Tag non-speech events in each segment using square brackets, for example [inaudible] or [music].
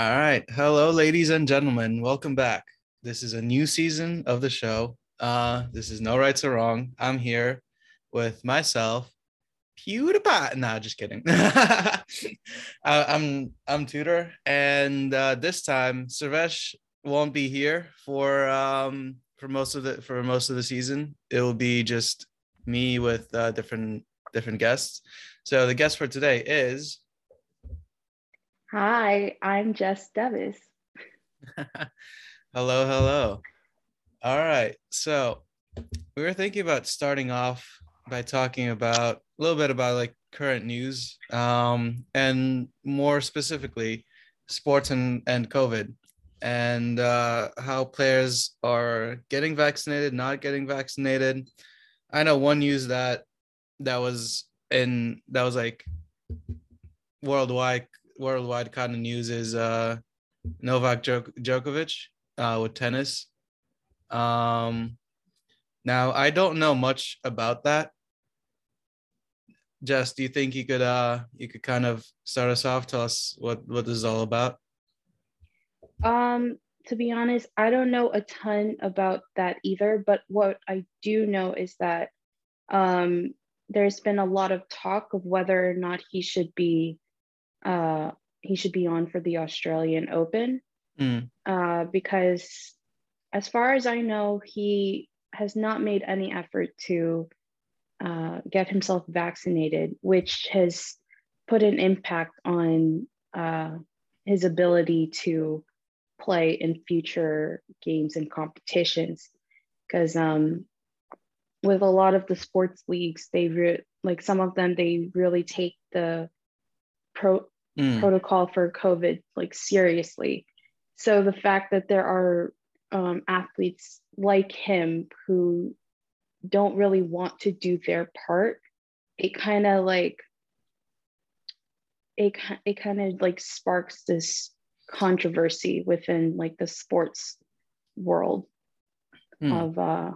All right. Hello, ladies and gentlemen. Welcome back. This is a new season of the show. Uh, this is no rights or wrong. I'm here with myself, PewDiePie. Nah, just kidding. [laughs] uh, I'm I'm Tudor, and uh, this time Sarvesh won't be here for um for most of the for most of the season. It will be just me with uh, different different guests. So the guest for today is Hi, I'm Jess Deves. [laughs] hello, hello. All right. So we were thinking about starting off by talking about a little bit about like current news um, and more specifically sports and, and COVID and uh, how players are getting vaccinated, not getting vaccinated. I know one news that that was in that was like worldwide worldwide kind of news is uh, Novak Djokovic uh, with tennis. Um, now I don't know much about that. Jess, do you think you could uh you could kind of start us off? Tell us what what this is all about. Um, to be honest, I don't know a ton about that either. But what I do know is that um, there's been a lot of talk of whether or not he should be uh, he should be on for the Australian Open mm. uh, because, as far as I know, he has not made any effort to uh, get himself vaccinated, which has put an impact on uh, his ability to play in future games and competitions. Because um, with a lot of the sports leagues, they re- like some of them they really take the pro mm. protocol for COVID like seriously. So the fact that there are um, athletes like him who don't really want to do their part, it kind of like it it kind of like sparks this controversy within like the sports world mm. of uh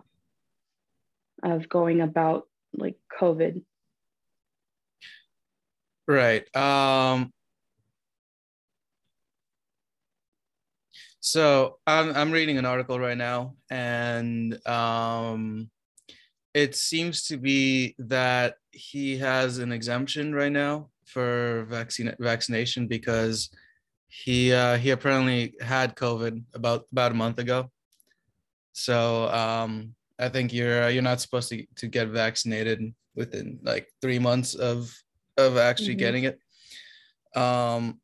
of going about like COVID. Right. Um So I'm I'm reading an article right now, and um, it seems to be that he has an exemption right now for vaccine vaccination because he uh, he apparently had COVID about about a month ago. So um, I think you're you're not supposed to to get vaccinated within like three months of of actually mm-hmm. getting it. Um,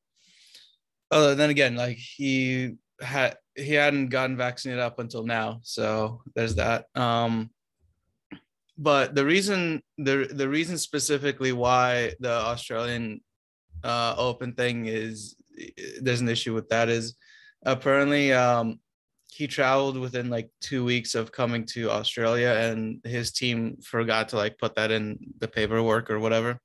other than again, like he had he hadn't gotten vaccinated up until now, so there's that. Um, but the reason the the reason specifically why the Australian uh, Open thing is there's an issue with that is apparently um, he traveled within like two weeks of coming to Australia, and his team forgot to like put that in the paperwork or whatever.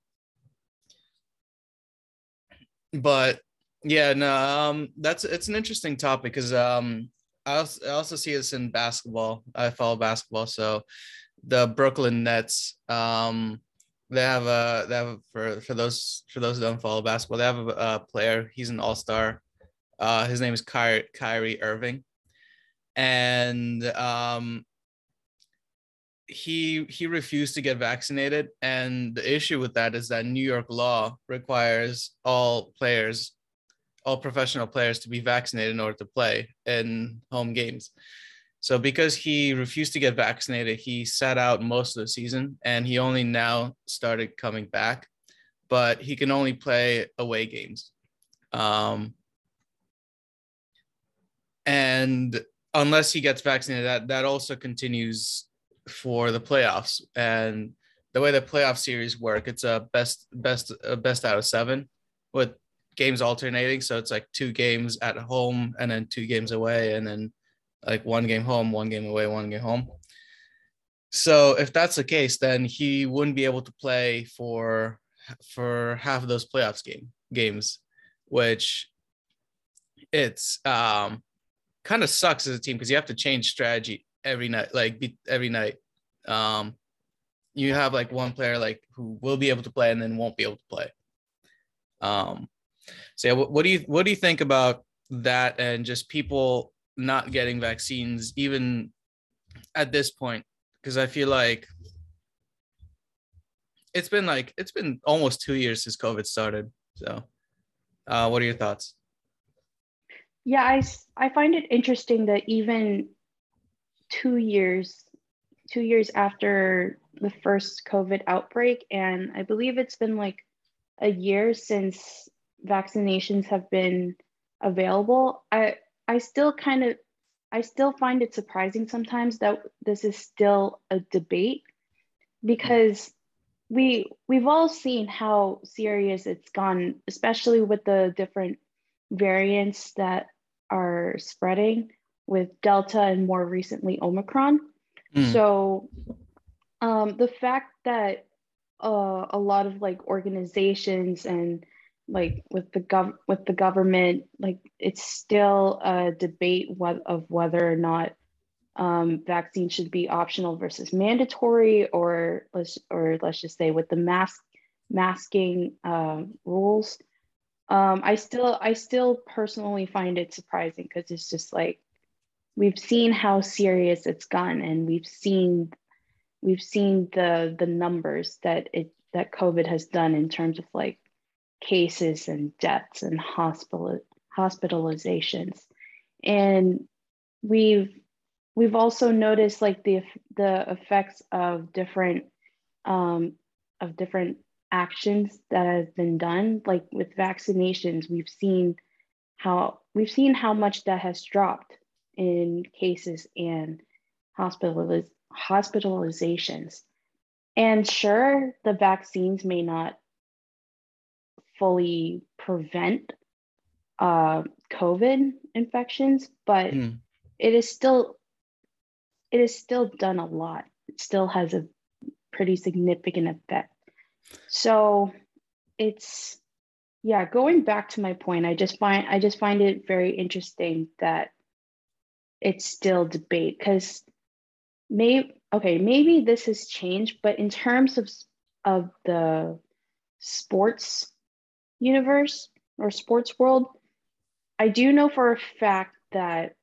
But yeah, no, um, that's it's an interesting topic because um, I also, see this in basketball. I follow basketball, so the Brooklyn Nets, um, they have a they have for for those for those who don't follow basketball, they have a, a player. He's an all star. Uh, his name is Ky- Kyrie Irving, and um, he he refused to get vaccinated. And the issue with that is that New York law requires all players all professional players to be vaccinated in order to play in home games. So because he refused to get vaccinated, he sat out most of the season and he only now started coming back, but he can only play away games. Um, and unless he gets vaccinated, that, that also continues for the playoffs. And the way the playoff series work, it's a best best best out of seven with games alternating. So it's like two games at home and then two games away, and then like one game home, one game away, one game home. So if that's the case, then he wouldn't be able to play for for half of those playoffs game games, which it's um kind of sucks as a team because you have to change strategy every night, like be, every night. Um, you have like one player like who will be able to play and then won't be able to play. Um, so yeah, what, what do you what do you think about that and just people not getting vaccines even at this point because I feel like it's been like it's been almost two years since COVID started. So, uh, what are your thoughts? Yeah, I I find it interesting that even two years, two years after the first COVID outbreak, and I believe it's been like a year since vaccinations have been available. I I still kind of I still find it surprising sometimes that this is still a debate because we we've all seen how serious it's gone, especially with the different variants that are spreading with Delta and more recently Omicron. Mm. So um, the fact that uh, a lot of like organizations and like with the gov with the government like it's still a debate what, of whether or not um, vaccine should be optional versus mandatory or let's or let's just say with the mask masking uh, rules um, i still i still personally find it surprising because it's just like we've seen how serious it's gotten and we've seen we've seen the the numbers that it that covid has done in terms of like cases and deaths and hospital hospitalizations. And we've we've also noticed like the the effects of different um, of different actions that have been done like with vaccinations we've seen how we've seen how much that has dropped in cases and hospitaliz- hospitalizations and sure the vaccines may not fully prevent uh, COVID infections, but mm. it is still it is still done a lot. It still has a pretty significant effect. So it's yeah, going back to my point, I just find I just find it very interesting that it's still debate because maybe okay, maybe this has changed, but in terms of of the sports universe or sports world, I do know for a fact that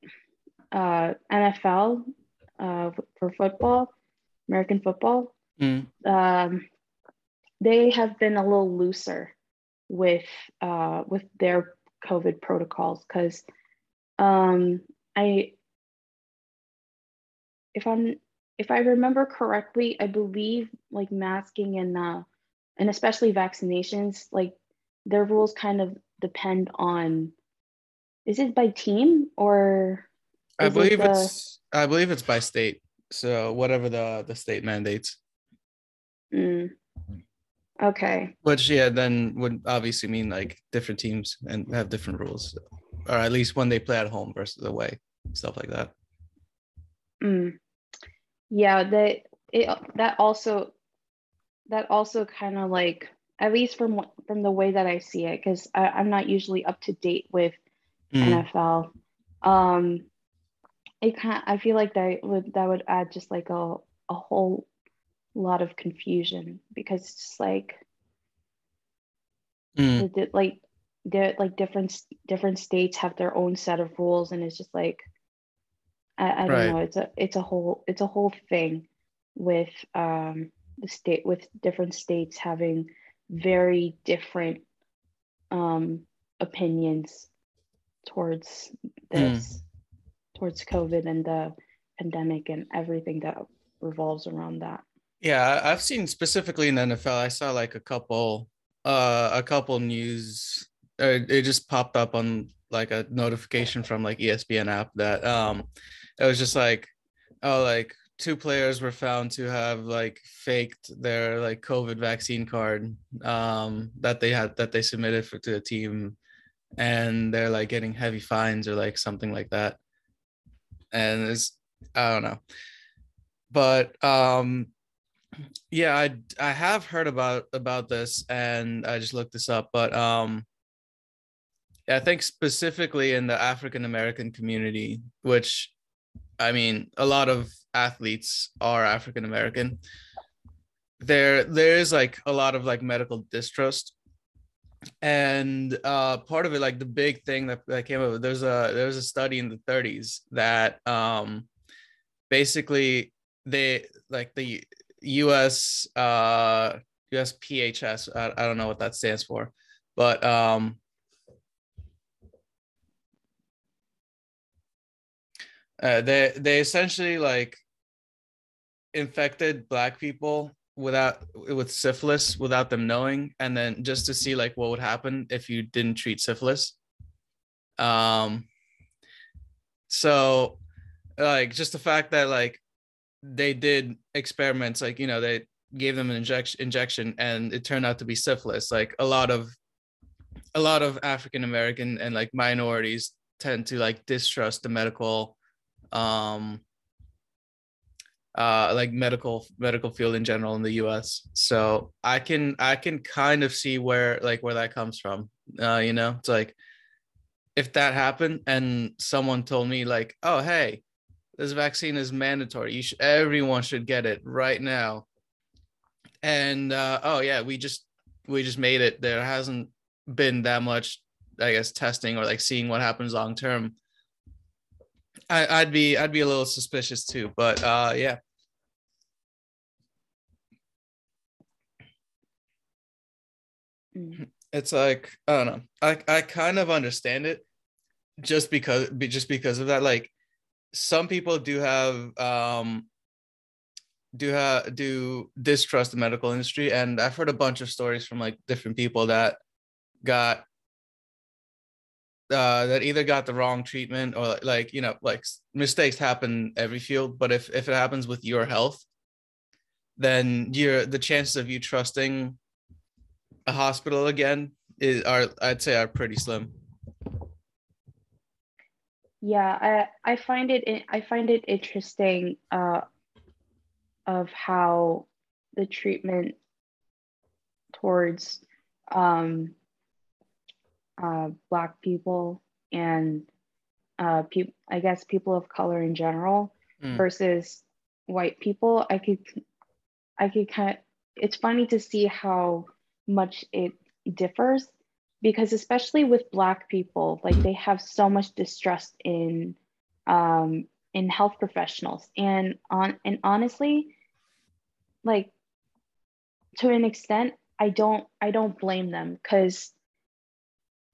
uh, NFL uh, for football, American football, mm. um, they have been a little looser with uh, with their COVID protocols because um, I, if I'm if I remember correctly, I believe like masking and uh, and especially vaccinations, like their rules kind of depend on is it by team or I believe it the... it's I believe it's by state. So whatever the the state mandates. Mm. Okay. Which yeah, then would obviously mean like different teams and have different rules, or at least when they play at home versus away, stuff like that. Mm. Yeah, that it that also that also kind of like at least from from the way that I see it, because I'm not usually up to date with mm. NFL. Um, it kind I feel like that would that would add just like a a whole lot of confusion because it's just like mm. the, like they're like different different states have their own set of rules and it's just like I, I don't know it's a it's a whole it's a whole thing with um the state with different states having very different um, opinions towards this, mm. towards COVID and the pandemic and everything that revolves around that. Yeah, I've seen specifically in the NFL. I saw like a couple, uh, a couple news. Uh, it just popped up on like a notification from like ESPN app that um, it was just like, oh, like two players were found to have like faked their like COVID vaccine card um, that they had that they submitted for to the team, and they're like getting heavy fines or like something like that. And it's I don't know, but um, yeah, I I have heard about about this and I just looked this up, but um. I think specifically in the African American community, which I mean, a lot of athletes are African American, there there is like a lot of like medical distrust and uh, part of it, like the big thing that, that came up, there's a there's a study in the 30s that um, basically they like the U.S. Uh, USPHS. I, I don't know what that stands for, but um, uh, they they essentially like infected black people without with syphilis without them knowing and then just to see like what would happen if you didn't treat syphilis. Um so like just the fact that like they did experiments like you know they gave them an injection injection and it turned out to be syphilis. Like a lot of a lot of african american and like minorities tend to like distrust the medical um uh like medical medical field in general in the US. So I can I can kind of see where like where that comes from. Uh you know, it's like if that happened and someone told me like, "Oh, hey, this vaccine is mandatory. You should everyone should get it right now." And uh oh yeah, we just we just made it. There hasn't been that much I guess testing or like seeing what happens long term I, would be I'd be a little suspicious too, but uh, yeah. Mm. It's like I don't know. I I kind of understand it, just because just because of that. Like, some people do have um do have do distrust the medical industry, and I've heard a bunch of stories from like different people that got uh, that either got the wrong treatment or like you know like mistakes happen every field but if if it happens with your health then you're the chances of you trusting a hospital again is are i'd say are pretty slim. Yeah i i find it i find it interesting uh of how the treatment towards um uh, Black people and uh, pe- I guess people of color in general mm. versus white people, I could, I could kind of, it's funny to see how much it differs because especially with Black people, like they have so much distrust in, um, in health professionals and on, and honestly, like to an extent, I don't, I don't blame them because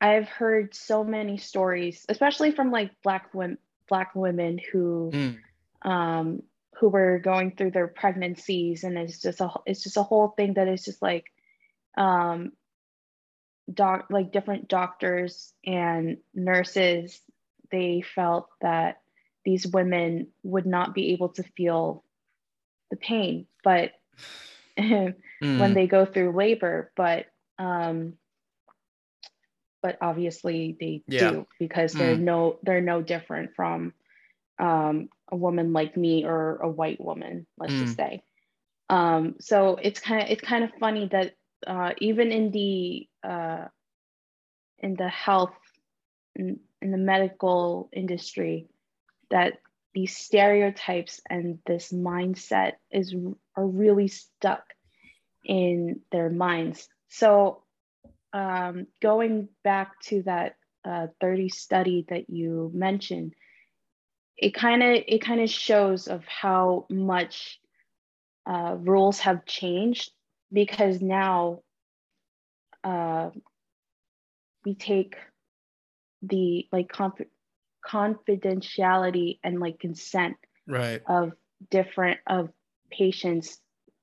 I've heard so many stories, especially from like black women, black women who, mm. um, who were going through their pregnancies, and it's just a it's just a whole thing that is just like, um, doc like different doctors and nurses, they felt that these women would not be able to feel the pain, but [laughs] mm. when they go through labor, but um, but obviously they yeah. do because they're mm. no they're no different from um, a woman like me or a white woman let's mm. just say um, so it's kind of it's kind of funny that uh, even in the uh, in the health in, in the medical industry that these stereotypes and this mindset is are really stuck in their minds so um, going back to that uh, 30 study that you mentioned, it kind of it kind of shows of how much uh, rules have changed because now uh, we take the like conf- confidentiality and like consent right. of different of patients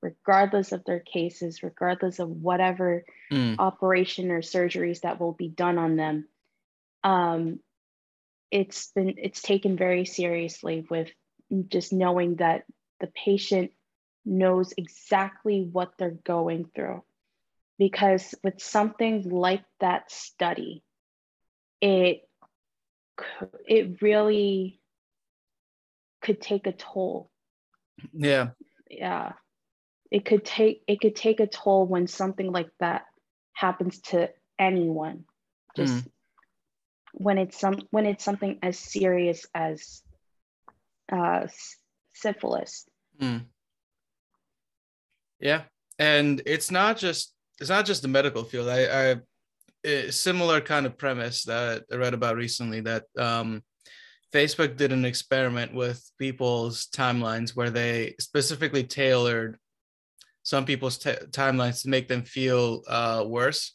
regardless of their cases, regardless of whatever mm. operation or surgeries that will be done on them. Um, it's been it's taken very seriously with just knowing that the patient knows exactly what they're going through because with something like that study it it really could take a toll yeah yeah it could take it could take a toll when something like that happens to anyone just mm. when it's some when it's something as serious as uh syphilis mm. yeah and it's not just it's not just the medical field i i similar kind of premise that I read about recently that um, Facebook did an experiment with people's timelines where they specifically tailored some people's t- timelines to make them feel uh, worse,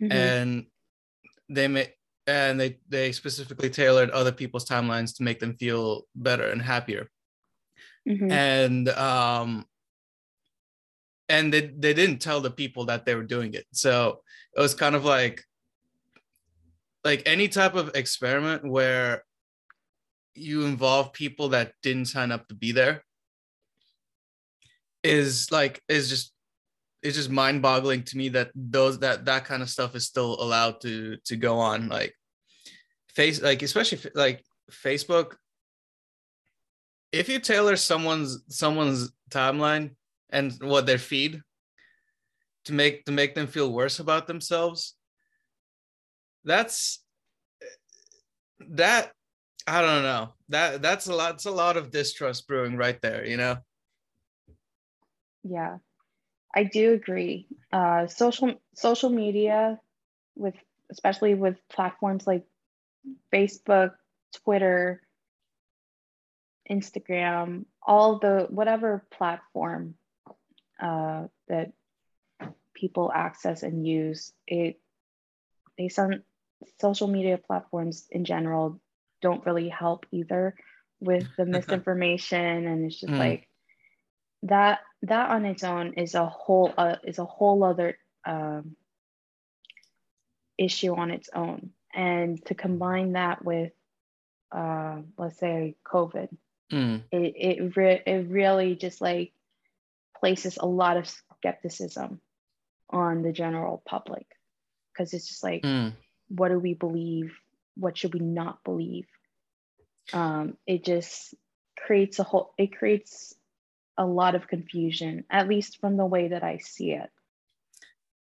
mm-hmm. and they may and they they specifically tailored other people's timelines to make them feel better and happier. Mm-hmm. And um, and they, they didn't tell the people that they were doing it so it was kind of like like any type of experiment where you involve people that didn't sign up to be there is like is just it's just mind-boggling to me that those that that kind of stuff is still allowed to to go on like face like especially like facebook if you tailor someone's someone's timeline and what their feed to make to make them feel worse about themselves that's that i don't know. That that's a lot it's a lot of distrust brewing right there you know yeah i do agree uh social social media with especially with platforms like facebook twitter instagram all the whatever platform uh, that people access and use. It they some social media platforms in general don't really help either with the [laughs] misinformation and it's just mm. like that that on its own is a whole uh, is a whole other um, issue on its own and to combine that with uh, let's say covid mm. it it, re- it really just like places a lot of skepticism on the general public because it's just like mm. what do we believe what should we not believe um, it just creates a whole it creates a lot of confusion at least from the way that i see it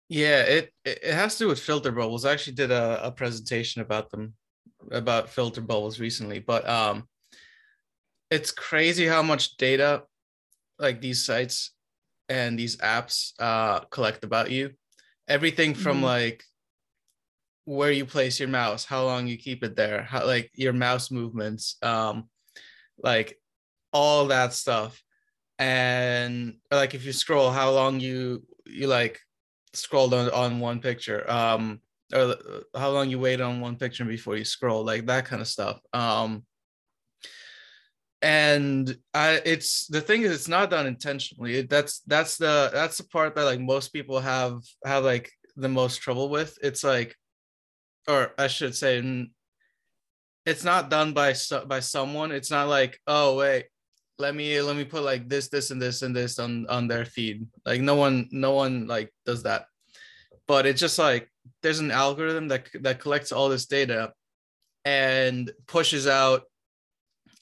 yeah it it has to do with filter bubbles i actually did a, a presentation about them about filter bubbles recently but um it's crazy how much data like these sites and these apps uh, collect about you. Everything from mm-hmm. like where you place your mouse, how long you keep it there, how like your mouse movements, um, like all that stuff. And like if you scroll, how long you you like scrolled on, on one picture, um, or how long you wait on one picture before you scroll, like that kind of stuff. Um, and I, it's the thing is it's not done intentionally. It, that's that's the that's the part that like most people have have like the most trouble with. It's like or i should say it's not done by by someone. It's not like oh wait let me let me put like this this and this and this on on their feed like no one no one like does that but it's just like there's an algorithm that that collects all this data and pushes out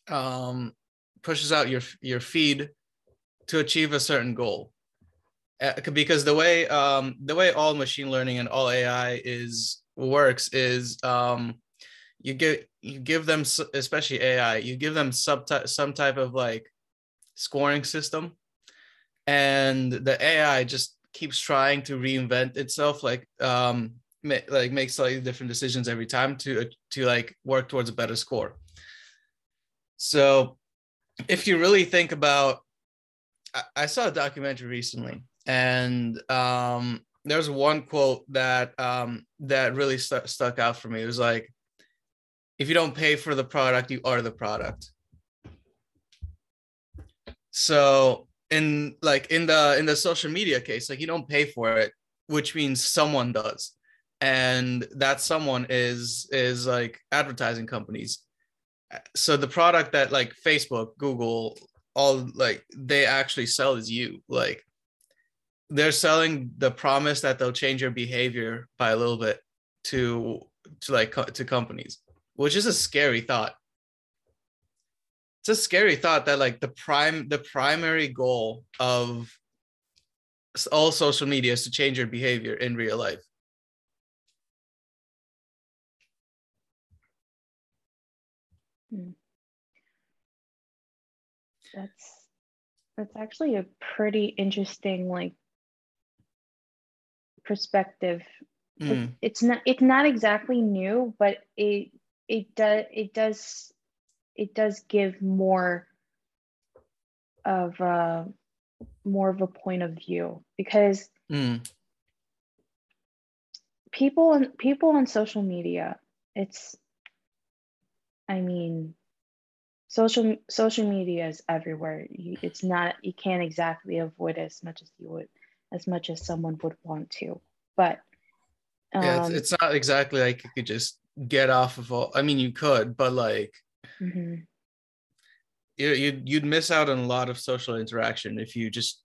um, pushes out your your feed to achieve a certain goal. Uh, because the way um, the way all machine learning and all AI is works is um, you give you give them especially AI you give them some type some type of like scoring system, and the AI just keeps trying to reinvent itself like um, like make slightly different decisions every time to to like work towards a better score so if you really think about, I, I saw a documentary recently, and um, there's one quote that um, that really st- stuck out for me. It was like, "If you don't pay for the product, you are the product." So in like in the in the social media case, like you don't pay for it, which means someone does, and that someone is is like advertising companies. So the product that like facebook google all like they actually sell is you. Like they're selling the promise that they'll change your behavior by a little bit to to like to companies which is a scary thought it's a scary thought that like the prime the primary goal of all social media is to change your behavior in real life Hmm. That's that's actually a pretty interesting like perspective mm. it's not it's not exactly new but it it does it does it does give more of a more of a point of view because mm. people on people on social media it's i mean social social media is everywhere you, it's not you can't exactly avoid it as much as you would as much as someone would want to but um, yeah it's, um, it's, not exactly like you could just get off of all i mean you could but like mm-hmm. you, you'd, you'd miss out on a lot of social interaction if you just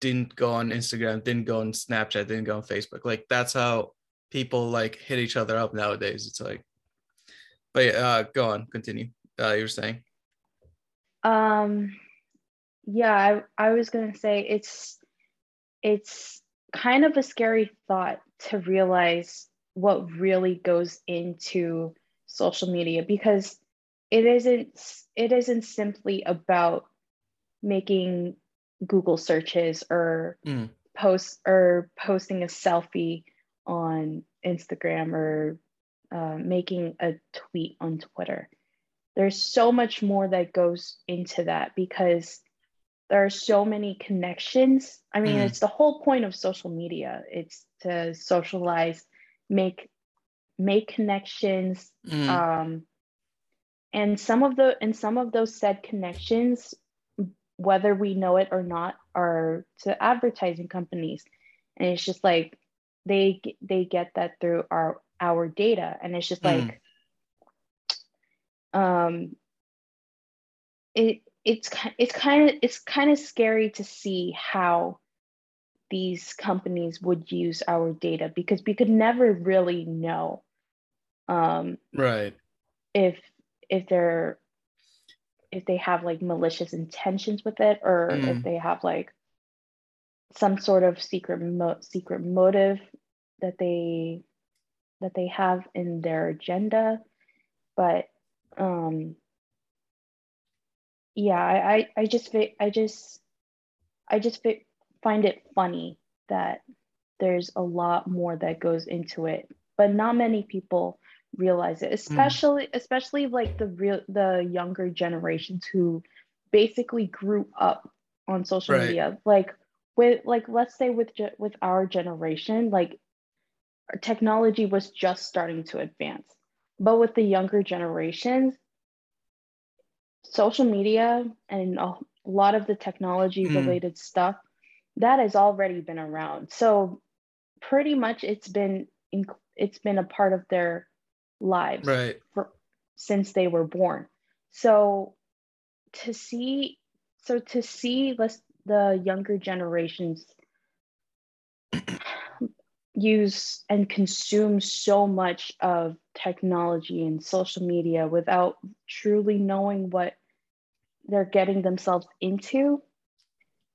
didn't go on instagram didn't go on snapchat didn't go on facebook. Like that's how people like hit each other up nowadays. It's like but yeah, uh go on continue uh you were saying. Um yeah i, I was gonna say it's it's kind of a scary thought to realize what really goes into social media because it isn't it isn't simply about making google searches or mm. post or posting a selfie on instagram or uh, making a tweet on twitter there's so much more that goes into that because there are so many connections i mean mm. it's the whole point of social media it's to socialize make make connections mm. um, and some of the and some of those said connections whether we know it or not are to advertising companies and it's just like they they get that through our our data and it's just mm. like um it it's it's kind of it's kind of scary to see how these companies would use our data because we could never really know um, right if if they're if they have like malicious intentions with it or mm. if they have like some sort of secret mo- secret motive that they that they have in their agenda but um yeah i i, I just i just i just find it funny that there's a lot more that goes into it but not many people realize it hmm. especially mm. especially like the real the younger generations who basically grew up on social right. media like with like let's say with with our generation like technology was just starting to advance but with the younger generations social media and a lot of the technology hmm. related mm. stuff that has already been around. So pretty much it's been it's been a part of their lives right. for, since they were born. So to see so to see let's, the younger generations [clears throat] use and consume so much of technology and social media without truly knowing what they're getting themselves into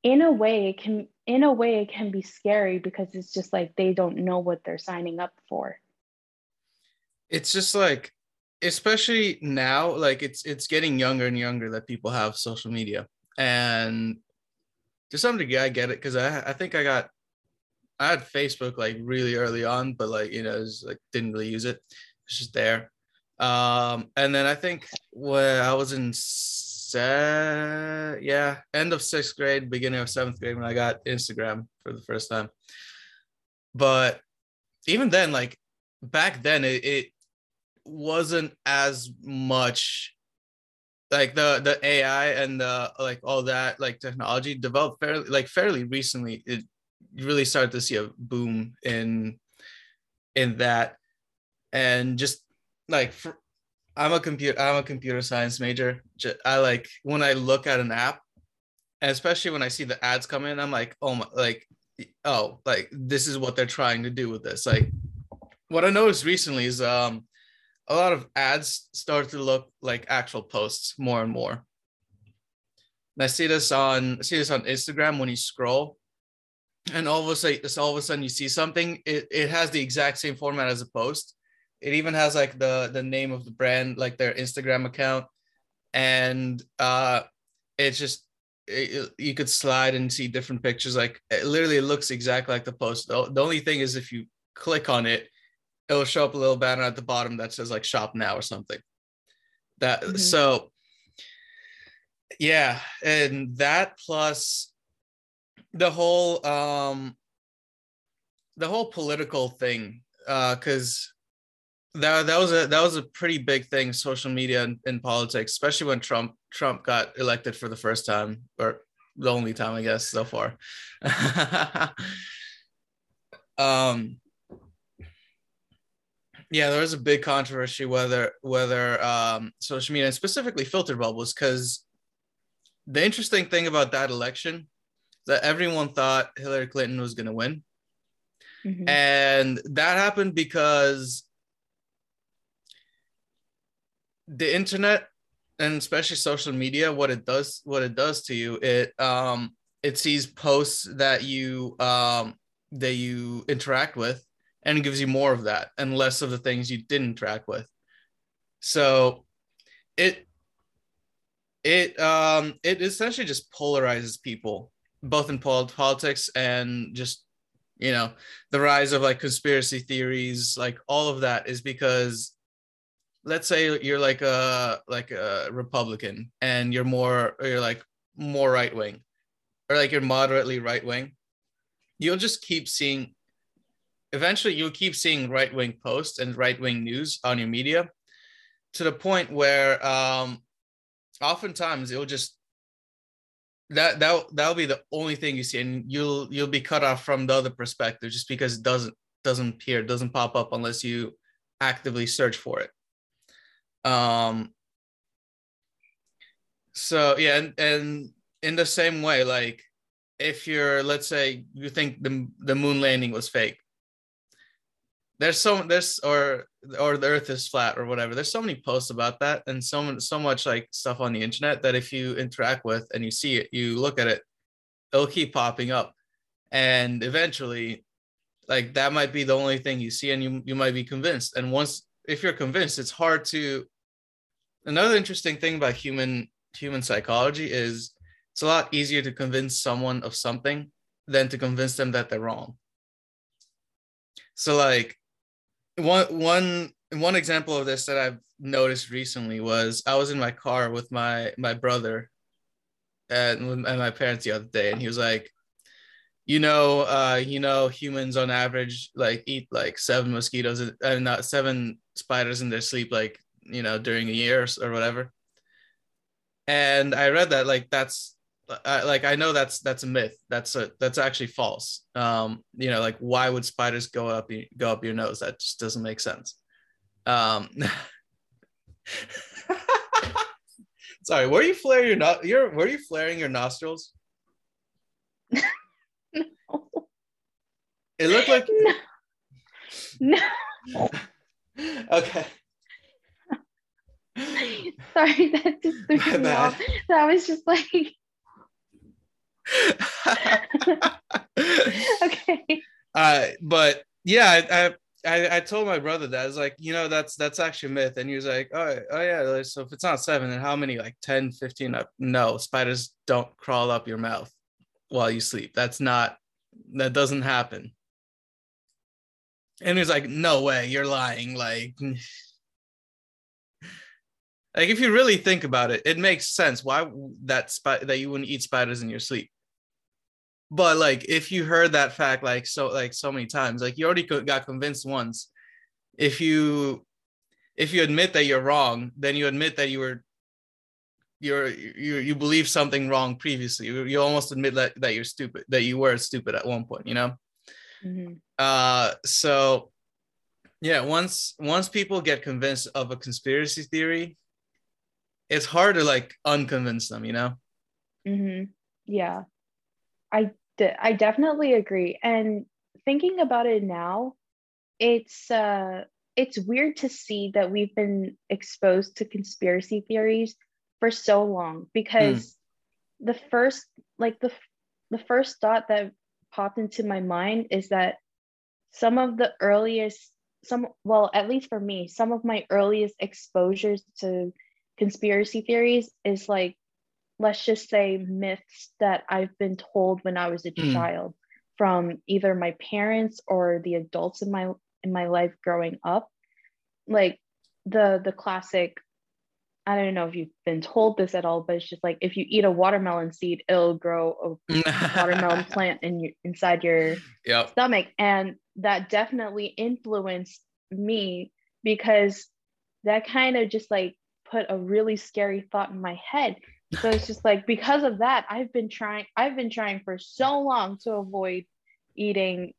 in a way it can in a way it can be scary because it's just like they don't know what they're signing up for. It's just like especially now like it's it's getting younger and younger that people have social media. And to some degree i get it because I, I think i got i had facebook like really early on but like you know it was like didn't really use it. It's just there. Um and then i think when i was in Uh, yeah, end of sixth grade, beginning of seventh grade when I got Instagram for the first time. But even then, like back then, it, it wasn't as much like the the AI and the like all that like technology developed fairly like fairly recently. It really started to see a boom in in that, and just like for, I'm a computer I'm a computer science major. I like when I look at an app, especially when I see the ads come in, I'm like, oh my, like, oh, like this is what they're trying to do with this. Like, what I noticed recently is um, a lot of ads start to look like actual posts more and more. And I see this on I see this on Instagram when you scroll, and all of a sudden, all of a sudden you see something. It it has the exact same format as a post it even has like the the name of the brand, like their Instagram account, and uh, it's just it, you could slide and see different pictures. Like it literally, it looks exactly like the post. The, the only thing is if you click on it, it'll show up a little banner at the bottom that says like shop now or something. That mm-hmm. so yeah, and that plus the whole um the whole political thing uh because that that was a that was a pretty big thing social media in, in politics especially when trump trump got elected for the first time or the only time i guess so far [laughs] um yeah there was a big controversy whether whether um social media and specifically filter bubbles because the interesting thing about that election is that everyone thought hillary clinton was going to win mm-hmm. and that happened because the internet and especially social media what it does what it does to you it um it sees posts that you um that you interact with and it gives you more of that and less of the things you didn't interact with. So it it um it essentially just polarizes people both in politics and just you know the rise of like conspiracy theories like all of that is because let's say you're like a like a republican and you're more you're like more right wing or like you're moderately right wing you'll just keep seeing eventually you'll keep seeing right wing posts and right wing news on your media to the point where um oftentimes it'll just that that that'll be the only thing you see and you'll you'll be cut off from the other perspective just because it doesn't doesn't appear doesn't pop up unless you actively search for it um so yeah and, and in the same way like if you're let's say you think the the moon landing was fake there's so there's or or the earth is flat or whatever there's so many posts about that and so so much like stuff on the internet that if you interact with and you see it you look at it it'll keep popping up. And eventually like that might be the only thing you see and you, you might be convinced. And once if you're convinced it's hard to another interesting thing about human human psychology is it's a lot easier to convince someone of something than to convince them that they're wrong. So like one one one example of this that I've noticed recently was I was in my car with my my brother and, and my parents the other day, and he was like, you know, uh, you know, humans on average like eat like seven mosquitoes and uh, not seven spiders in their sleep, like you know, during a year or, or whatever. And I read that like that's I, like I know that's that's a myth. That's a that's actually false. Um, you know, like why would spiders go up go up your nose? That just doesn't make sense. Um, [laughs] sorry, were you flaring your not your were you flaring your nostrils? no. [laughs] It looked like no. no. [laughs] okay. [laughs] Sorry, [laughs] that just threw me off. That was just like [laughs] okay. Uh, but yeah, I, I I told my brother that I was like, you know, that's that's actually a myth. And he was like, oh, oh yeah. So if it's not seven, then how many? Like 10, 15? No, spiders don't crawl up your mouth while you sleep. That's not that doesn't happen. And he was like, no way, you're lying. Like like if you really think about it, it makes sense. Why that spot that you wouldn't eat spiders in your sleep? but like if you heard that fact like so like so many times like you already got convinced once if you if you admit that you're wrong then you admit that you were you're you you believe something wrong previously you, you almost admit that, that you're stupid that you were stupid at one point you know mm-hmm. uh so yeah once once people get convinced of a conspiracy theory it's hard to like unconvince them you know mm-hmm. yeah I I definitely agree. And thinking about it now, it's uh it's weird to see that we've been exposed to conspiracy theories for so long because mm. the first like the the first thought that popped into my mind is that some of the earliest some well at least for me some of my earliest exposures to conspiracy theories is like let's just say myths that I've been told when I was a mm. child. from either my parents or the adults in my in my life growing up like the the classic I don't know if you've been told this at all, but it's just like if you eat a watermelon seed, it'll grow a [laughs] watermelon plant in your, inside your Yep. stomach. And that definitely influenced me because that kind of just like put a really scary thought in my head. So it's just like because of that, I've been trying, I've been trying for so long to avoid eating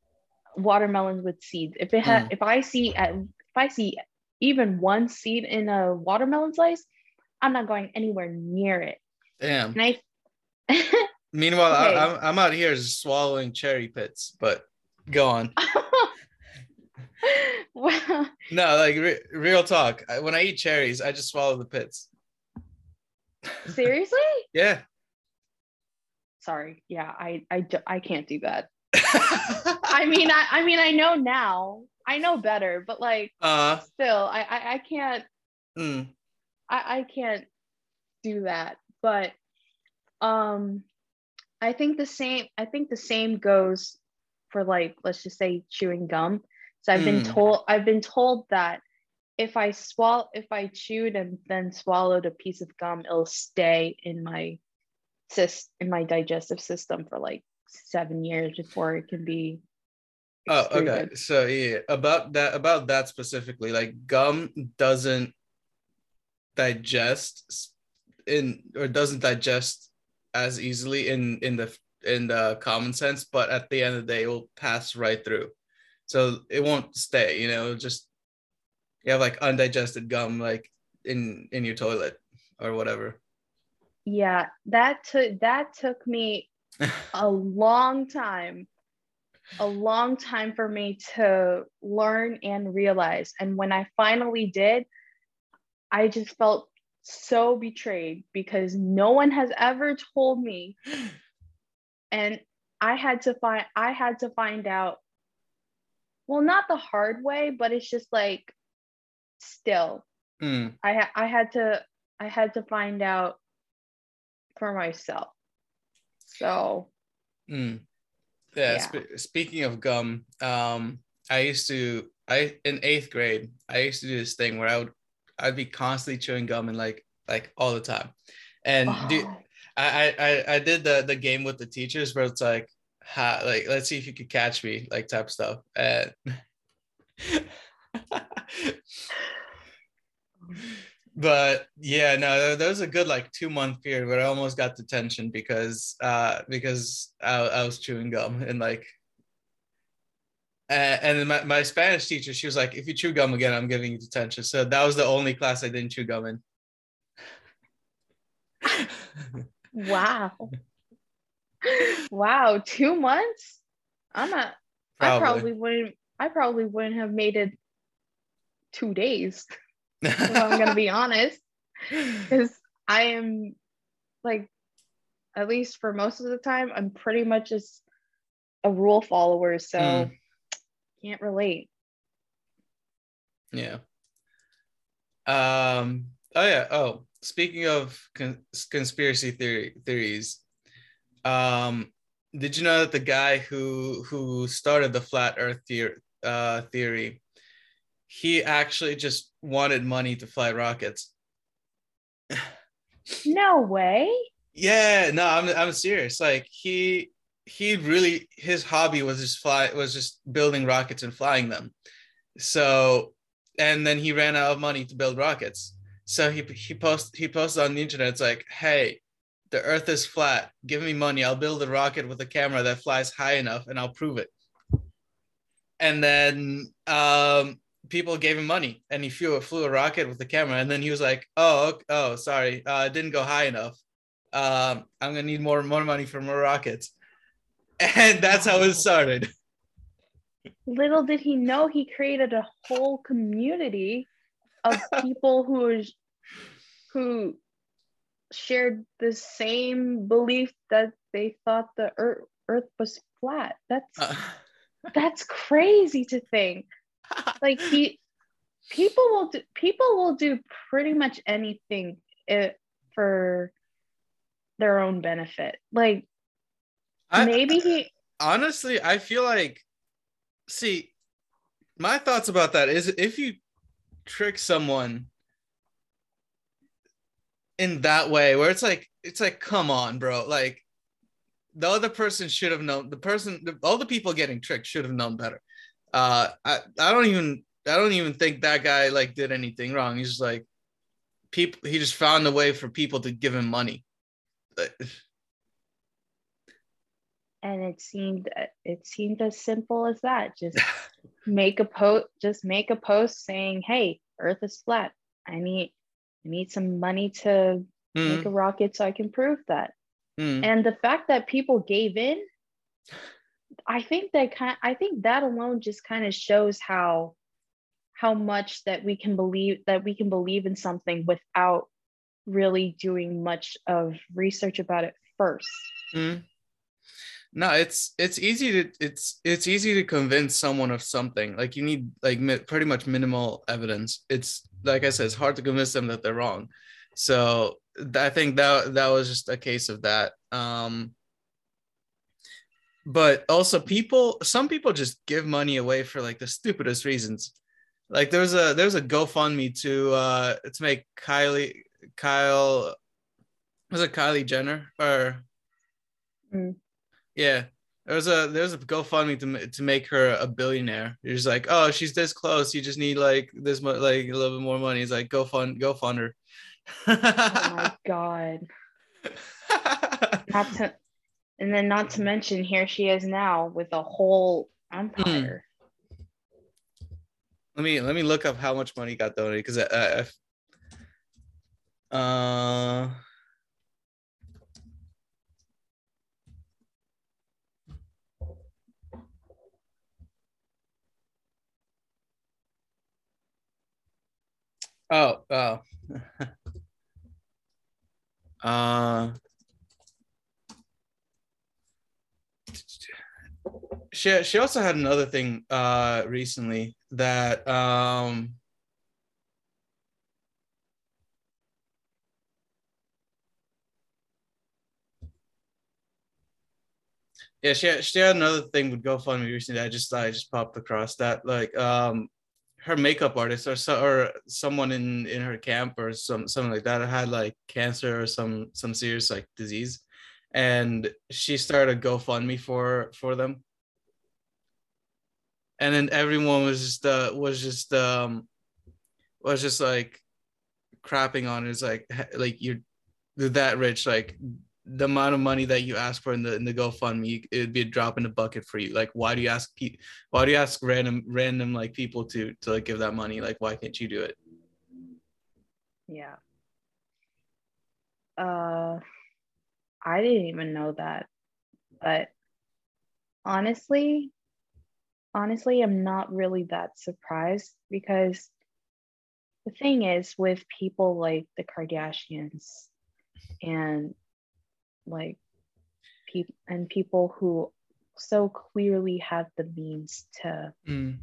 watermelons with seeds. If it had, Mm. if I see at, if I see even one seed in a watermelon slice, I'm not going anywhere near it. Damn. And I Meanwhile, [laughs] Okay. I, I'm I'm out here swallowing cherry pits, but go on. [laughs] [laughs] well, No, like re- real talk. I, when I eat cherries, I just swallow the pits. seriously? [laughs] Yeah. Sorry. Yeah, I I I can't do that. [laughs] I mean, I I mean, I know now. I know better, but like uh, still, I I, I can't mm, I, I can't do that. But um I think the same I think the same goes for like let's just say chewing gum. So I've been Mm. told I've been told that if I swallow if I chewed and then swallowed a piece of gum, it'll stay in my sys in my digestive system for like seven years before it can be oh, okay. So yeah, about that about that specifically, like gum doesn't digest in or doesn't digest as easily in in the in the common sense, but at the end of the day, it will pass right through. So it won't stay. You know, just you have like undigested gum like in in your toilet or whatever. Yeah, that took that took me [laughs] a long time a long time for me to learn and realize and when i finally did i just felt so betrayed because no one has ever told me [gasps] and i had to find i had to find out well not the hard way but it's just like still Mm, i i had to i had to find out for myself so mm. Yeah. Yeah. spe- speaking of gum, um, I used to I in eighth grade I used to do this thing where I would I'd be constantly chewing gum and like like all the time, and do, oh, I, I I did the the game with the teachers where it's like like let's see if you could catch me like type stuff and [laughs] but yeah no there, there was a good like two month period where I almost got detention because uh because I, I was chewing gum and like and, my, my Spanish teacher she was like if you chew gum again I'm giving you detention so that was the only class I didn't chew gum in Wow. Wow, two months? I'm not probably. I probably wouldn't I probably wouldn't have made it two days, if I'm gonna be [laughs] honest. Because I am like at least for most of the time, I'm pretty much just a rule follower, so Mm. can't relate. Yeah. Um. Oh yeah. Oh, speaking of con- conspiracy theory theories, um, did you know that the guy who who started the flat Earth theory, uh, theory, he actually just wanted money to fly rockets. [sighs] No way. Yeah. No, I'm I'm serious. Like he he really his hobby was just fly was just building rockets and flying them. So and then he ran out of money to build rockets. So he he post he posted on the internet. It's like, hey, the Earth is flat. Give me money. I'll build a rocket with a camera that flies high enough, and I'll prove it. And then um, people gave him money, and he flew flew a rocket with the camera. And then he was like, oh oh sorry, uh, it didn't go high enough. Um, I'm gonna need more more money for more rockets. [laughs] And that's how it started. Little did he know he created a whole community of [laughs] people who who shared the same belief that they thought the earth, earth was flat. That's Uh, that's crazy to think. [laughs] Like he people will do people will do pretty much anything it, for their own benefit. Like I- maybe he honestly, I feel like, see, my thoughts about that is if you trick someone in that way, where it's like, it's like, come on, bro, like the other person should have known. The person, all the people getting tricked should have known better. Uh, I, I don't even, I don't even think that guy like did anything wrong. He's just like, people. He just found a way for people to give him money. [sighs] and it seemed it seemed as simple as that just [laughs] make a post just make a post saying hey earth is flat i need i need some money to mm. make a rocket so i can prove that mm. and the fact that people gave in i think that kind i think that alone just kind of shows how how much that we can believe that we can believe in something without really doing much of research about it first mm no it's it's easy to it's it's easy to convince someone of something. Like you need like mi- pretty much minimal evidence. It's like i said it's hard to convince them that they're wrong. So i think that that was just a case of that. Um but also people some people just give money away for like the stupidest reasons. Like there's a there's a gofundme to uh to make kylie kyle was it kylie jenner? Or mm yeah. There's a there's a GoFundMe to to make her a billionaire. You're just like, oh, she's this close. You just need like this much, like a little bit more money. It's like go fund, go fund her. oh my [laughs] god. [laughs] not to, and then not to mention, here she is now with a whole empire. Mm. Let me let me look up how much money got donated because I, I, uh Oh, oh. [laughs] uh, she she also had another thing uh recently that um yeah she had, she had another thing with GoFundMe recently I just I just popped across that like um her makeup artist or so, or someone in in her camp or some something like that had like cancer or some some serious like disease and she started a GoFundMe for for them and then everyone was just uh was just um was just like crapping on it. It's like like you're that rich like the amount of money that you ask for in the in the GoFundMe, it'd be a drop in the bucket for you. Like, why do you ask people? Why do you ask random random like people to to like give that money? Like, why can't you do it? Yeah. Uh, I didn't even know that, but honestly, honestly, I'm not really that surprised because the thing is with people like the Kardashians and like people and people who so clearly have the means to mm.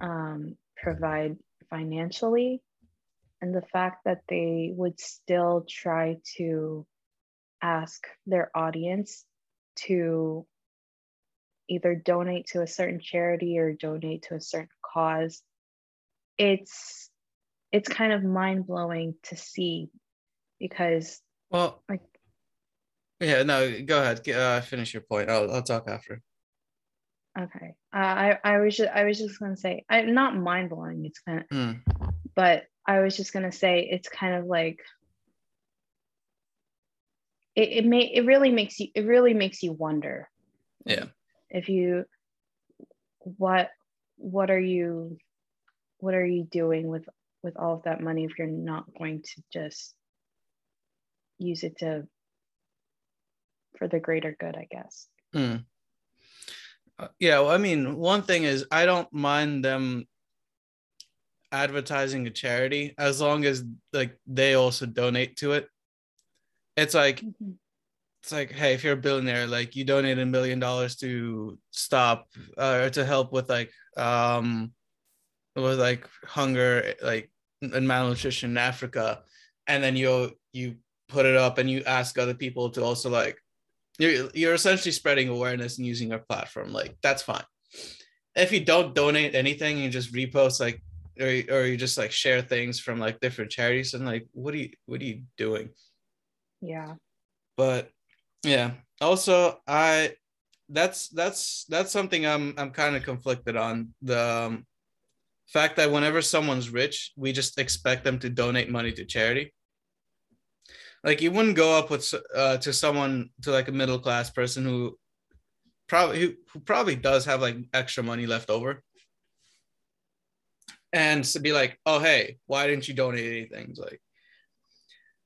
um, provide financially and the fact that they would still try to ask their audience to either donate to a certain charity or donate to a certain cause it's it's kind of mind-blowing to see because well like yeah, no, go ahead. Uh, finish your point. I'll, I'll talk after. Okay. Uh, I, I was just, I was just gonna say, I'm not mind blowing. It's kind of, mm. but I was just gonna say it's kind of like it, it may it really makes you it really makes you wonder. Yeah. If you what what are you what are you doing with with all of that money if you're not going to just use it to for the greater good, I guess. Mm. Yeah, well, I mean, one thing is I don't mind them advertising a charity as long as like they also donate to it. It's like mm-hmm. it's like, hey, if you're a billionaire, like you donate a million dollars to stop uh, or to help with like um with like hunger, like and malnutrition in Africa, and then you you put it up and you ask other people to also like you're you're essentially spreading awareness and using our platform. Like that's fine. If you don't donate anything, you just repost like or, or you just like share things from like different charities and like what are you what are you doing? Yeah. But yeah. Also, I that's that's that's something I'm I'm kind of conflicted on. The um, fact that whenever someone's rich, we just expect them to donate money to charity like you wouldn't go up with uh, to someone to like a middle class person who probably who, probably does have like extra money left over and to be like oh hey why didn't you donate anything? It's like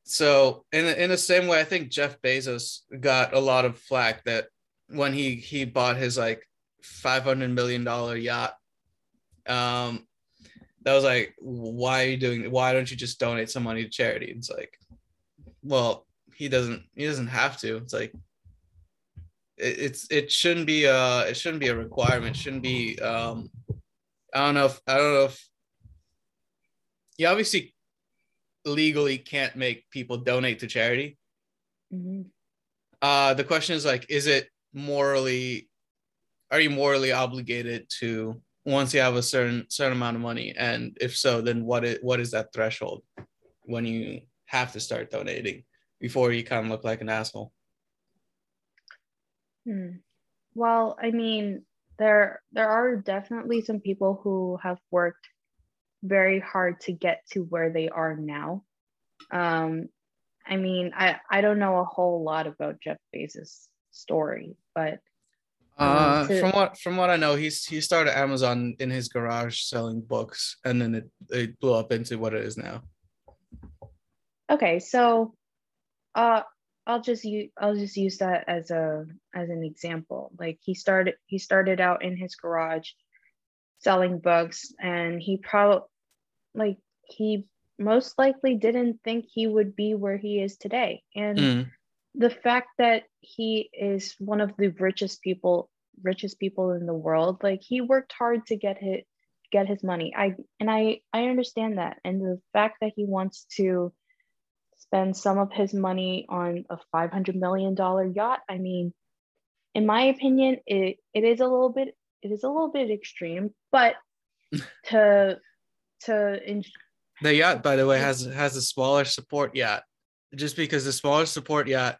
so in in the same way i think jeff bezos got a lot of flack that when he he bought his like 500 million dollar yacht um that was like why are you doing why don't you just donate some money to charity? It's like well he doesn't he doesn't have to. It's like it, it's it shouldn't be a it shouldn't be a requirement. It shouldn't be um i don't know if i don't know if you obviously legally can't make people donate to charity. Mm-hmm. uh the question is like is it morally are you morally obligated to once you have a certain certain amount of money? And if so then what is what is that threshold when you have to start donating before you kind of look like an asshole. Hmm. Well, I mean, there there are definitely some people who have worked very hard to get to where they are now. Um, I mean, I I don't know a whole lot about Jeff Bezos' story, but uh, to, from what from what I know, he's he started Amazon in his garage selling books, and then it, it blew up into what it is now. Okay, so uh I'll just use I'll just use that as a as an example. Like he started he started out in his garage selling books and he probably like he most likely didn't think he would be where he is today. And mm. the fact that he is one of the richest people richest people in the world, like he worked hard to get his get his money. I and I I understand that. And the fact that he wants to spend some of his money on a $500 million yacht. I mean, in my opinion, it, it is a little bit, it is a little bit extreme, but [laughs] to, to, in- the yacht, by the way, has, has a smaller support yacht just because the smaller support yacht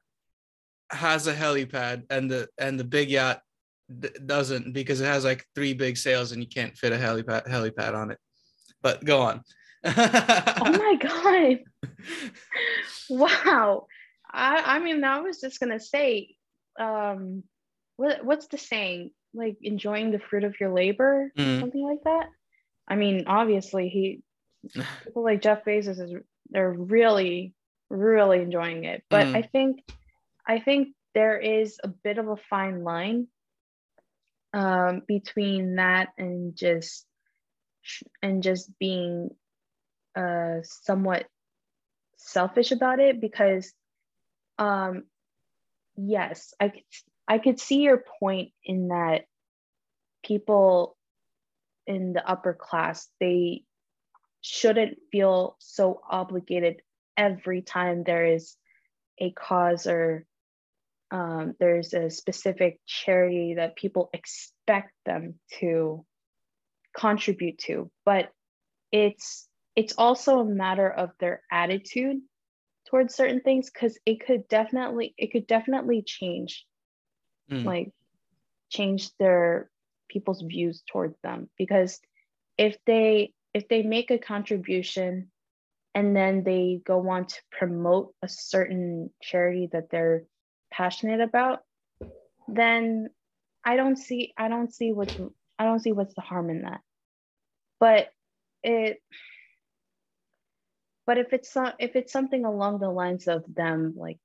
has a helipad and the, and the big yacht doesn't because it has like three big sails and you can't fit a helipad helipad on it. But go on oh my [laughs] god. [laughs] Wow. I i mean i was just gonna say um what what's the saying? Like enjoying the fruit of your labor? Mm. something like that? I mean obviously he [sighs] people like jeff bezos is they're really really enjoying it. But mm. i think i think there is a bit of a fine line um, between that and just and just being uh, somewhat selfish about it because um, yes i could i could see your point in that people in the upper class they shouldn't feel so obligated every time there is a cause or um, there's a specific charity that people expect them to contribute to. But it's it's also a matter of their attitude towards certain things because it could definitely it could definitely change mm. like change their people's views towards them because if they if they make a contribution and then they go on to promote a certain charity that they're passionate about then i don't see i don't see what i don't see what's the harm in that but it but if it's not if it's something along the lines of them like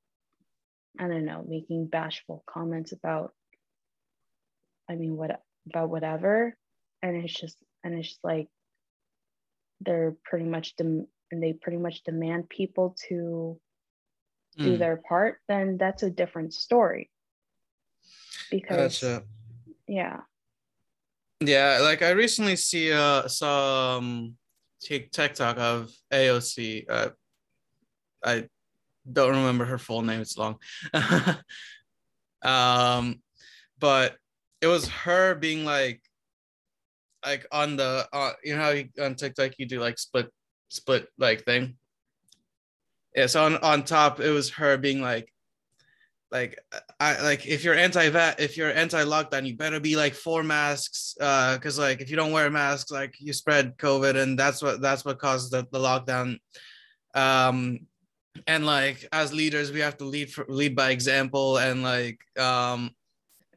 i don't know making bashful comments about i mean what about whatever and it's just and it's just like they're pretty much dem- and they pretty much demand people to mm. do hmm. their part then that's a different story because gotcha. yeah yeah like i recently see uh saw um TikTok of AOC. Uh, I don't remember her full name. It's long. [laughs] Um, but it was her being like, like on the, uh, you know how you, on TikTok you do like split, split like thing. Yeah. So on on top, it was her being like, like I like if you're anti vat if you're anti lockdown, you better be like for masks. Uh, because like if you don't wear masks, like you spread COVID, and that's what that's what caused the, the lockdown. Um, and like as leaders, we have to lead for, lead by example, and like um,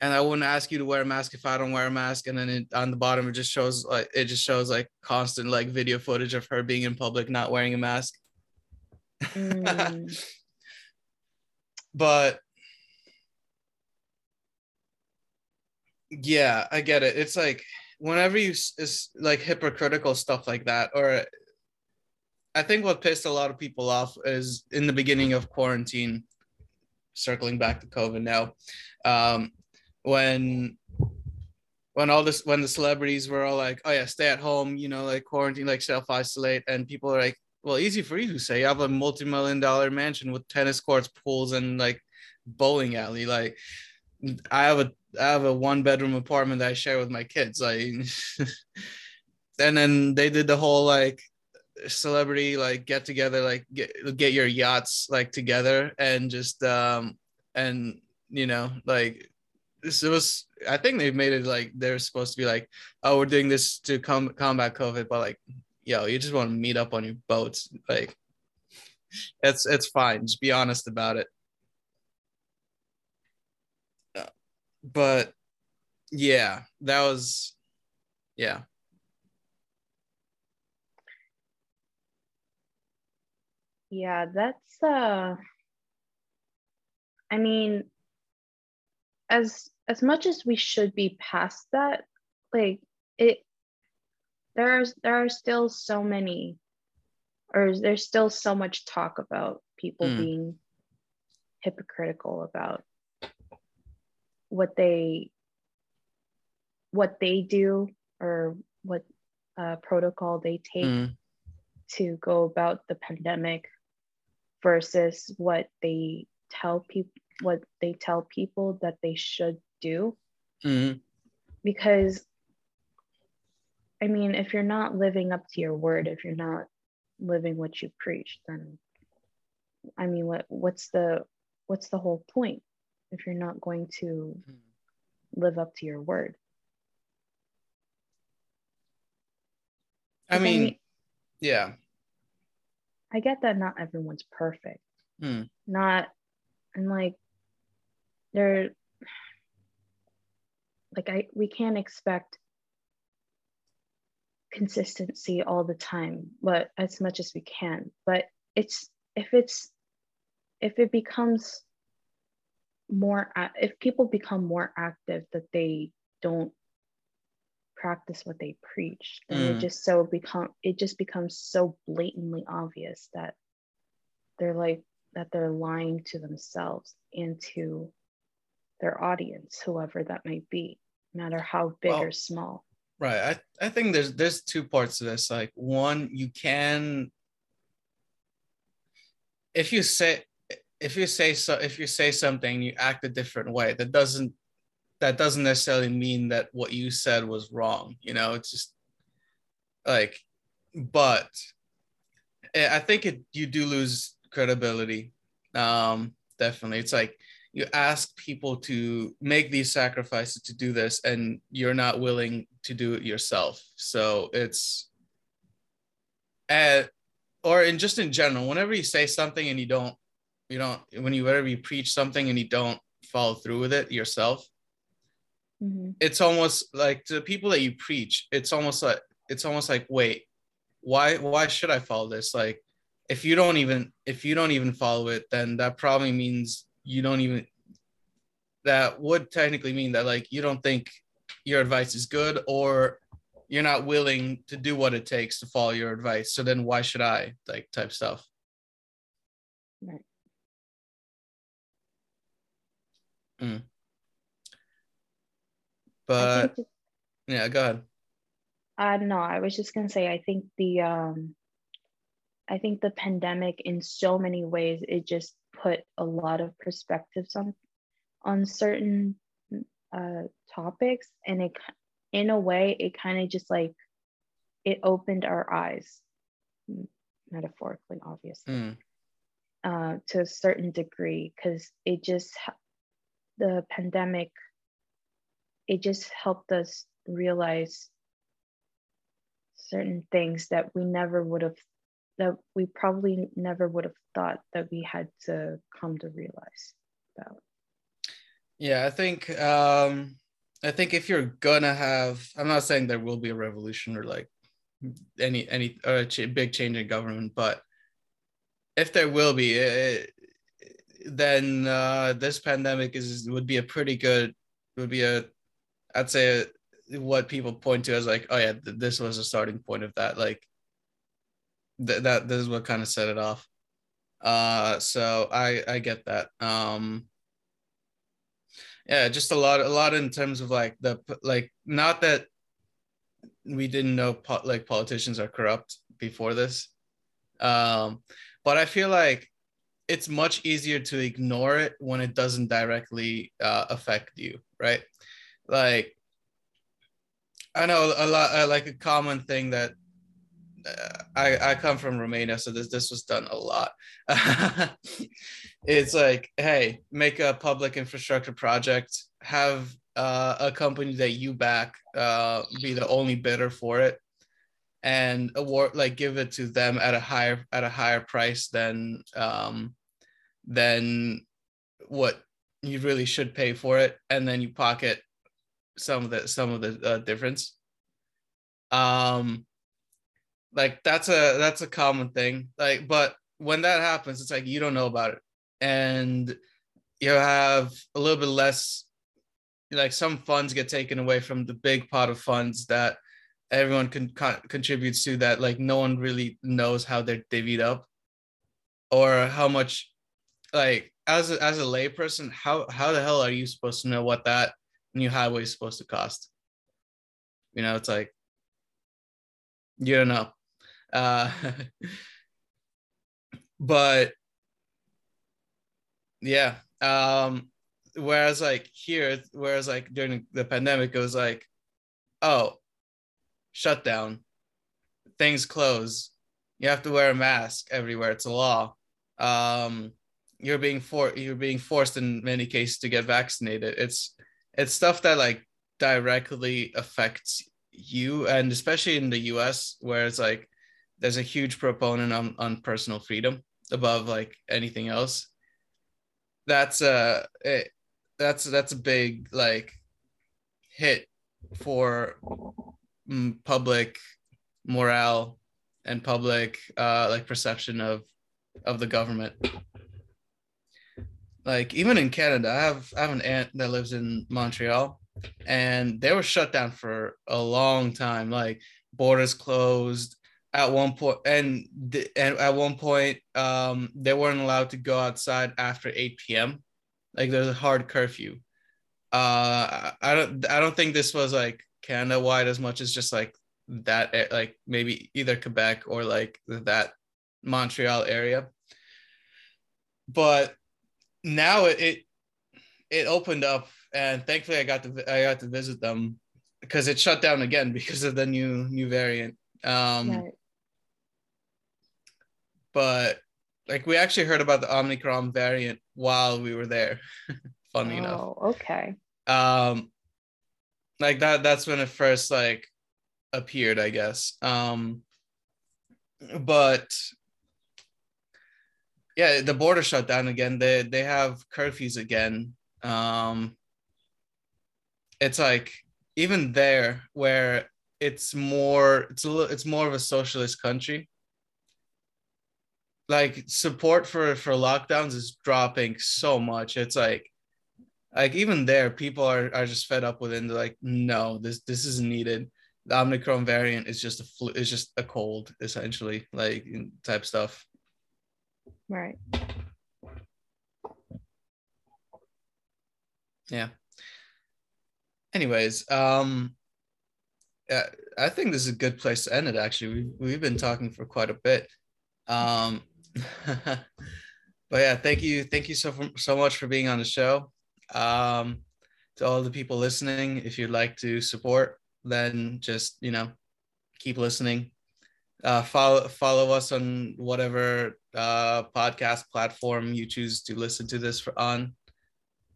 and I wouldn't ask you to wear a mask if I don't wear a mask. And then it, on the bottom, it just shows like it just shows like constant like video footage of her being in public not wearing a mask. Mm. [laughs] but yeah i get it. It's like whenever you is like hypocritical stuff like that or i think what pissed a lot of people off is in the beginning of quarantine circling back to covid now um when when all this when the celebrities were all like oh yeah stay at home you know like quarantine like self isolate and people are like well easy for you to say. You have a multi-million dollar mansion with tennis courts pools and like bowling alley like i have a I have a one bedroom apartment that I share with my kids. Like, [laughs] and then they did the whole like celebrity like get together, like get get your yachts like together and just um and you know like this it was I think they've made it like they're supposed to be like oh we're doing this to com- combat COVID, but like yo you just want to meet up on your boats like [laughs] it's it's fine just be honest about it but yeah, that was yeah. Yeah, that's uh I mean as as much as we should be past that, like it there's there are still so many or there's still so much talk about people mm. being hypocritical about what they what they do or what uh, protocol they take mm. to go about the pandemic versus what they tell people what they tell people that they should do mm. because i mean if you're not living up to your word if you're not living what you preach then i mean what what's the what's the whole point if you're not going to hmm. live up to your word. I mean, I mean, yeah. I get that not everyone's perfect. Hmm. Not, and like, they're, like, I, we can't expect consistency all the time, but as much as we can. But it's, if it's, if it becomes more if people become more active that they don't practice what they preach then mm. it just so become it just becomes so blatantly obvious that they're like that they're lying to themselves and to their audience whoever that might be no matter how big well, or small. right. I, I think there's there's two parts to this. Like one you can if you say if you say so if you say something you act a different way. That doesn't that doesn't necessarily mean that what you said was wrong you know it's just like but i think it you do lose credibility um definitely. It's like you ask people to make these sacrifices to do this and you're not willing to do it yourself. So it's at, eh, or in just in general whenever you say something and you don't you don't when you whenever you preach something and you don't follow through with it yourself mm-hmm. it's almost like to the people that you preach it's almost like it's almost like wait why why should i follow this? Like if you don't even if you don't even follow it then that probably means you don't even that would technically mean that like you don't think your advice is good or you're not willing to do what it takes to follow your advice. So then why should i like type stuff? Right Mm. But yeah, go ahead. Uh no, I was just gonna say I think the um I think the pandemic in so many ways it just put a lot of perspectives on on certain uh, topics, and it, in a way, it kind of just like it opened our eyes, metaphorically, obviously, mm. uh, to a certain degree, because it just the pandemic, it just helped us realize certain things that we never would have that we probably never would have thought that we had to come to realize about. Yeah i think um i think if you're gonna have i'm not saying there will be a revolution or like any any or a ch- big change in government but if there will be it, then uh this pandemic is would be a pretty good would be a i'd say what people point to as like, oh yeah, th- this was a starting point of that. Like th- that this is what kind of set it off. Uh, so I I get that. Um, yeah, just a lot a lot in terms of like the like not that we didn't know po- like politicians are corrupt before this, um, but I feel like it's much easier to ignore it when it doesn't directly uh, affect you, right? Like I know a lot, uh, like a common thing that uh, I I come from Romania, so this this was done a lot. [laughs] it's like, hey, make a public infrastructure project, have uh, a company that you back uh, be the only bidder for it, and award like give it to them at a higher at a higher price than um, than what you really should pay for it, and then you pocket some of the some of the uh, difference. Um like that's a that's a common thing. Like but when that happens it's like you don't know about it. And you have a little bit less like some funds get taken away from the big pot of funds that everyone can con- contributes to that like no one really knows how they're divvied up or how much like as a, as a layperson how how the hell are you supposed to know what that new highway is supposed to cost. You know, it's like you don't know. Uh, [laughs] but yeah. Um, whereas like here, whereas like during the pandemic, it was like, oh, shutdown, things close. You have to wear a mask everywhere. It's a law. Um, you're being for you're being forced in many cases to get vaccinated. It's it's stuff that like directly affects you and especially in the US where it's like there's a huge proponent on, on personal freedom above like anything else that's a it, that's that's a big like hit for public morale and public uh like perception of of the government like even in Canada, I have I have an aunt that lives in Montreal, and they were shut down for a long time. Like borders closed at one point, and and at one point, um, they weren't allowed to go outside after eight p.m. Like there's a hard curfew. Uh, I don't I don't think this was like Canada wide as much as just like that eh, like maybe either Quebec or like that Montreal area. But now it, it it opened up and thankfully I got to I got to visit them because it shut down again [laughs] because of the new new variant. Um right. but like we actually heard about the Omicron variant while we were there. [laughs] Funny oh, enough. okay. Um like that that's when it first like appeared, I guess. Um but yeah, the border shut down again. They they have curfews again. Um, it's like even there where it's more it's a little, it's more of a socialist country. Like support for for lockdowns is dropping so much. It's like like even there people are, are just fed up with it and they're like no this this is needed the omicron variant is just a flu it's just a cold essentially like type stuff Right. Yeah. Anyways, um, I think this is a good place to end it. Actually, we've we've been talking for quite a bit. Um, [laughs] but yeah, thank you, thank you so so much for being on the show. Um, to all the people listening, if you'd like to support, then just you know keep listening. Uh, follow follow us on whatever uh, podcast platform you choose to listen to this for, on.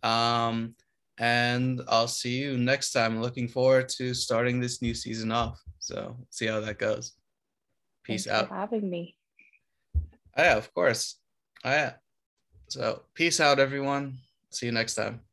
Um, and I'll see you next time. Looking forward to starting this new season off. So see how that goes. Peace Thanks out. For having me. Oh, yeah, of course. Oh, yeah. So peace out, everyone. See you next time.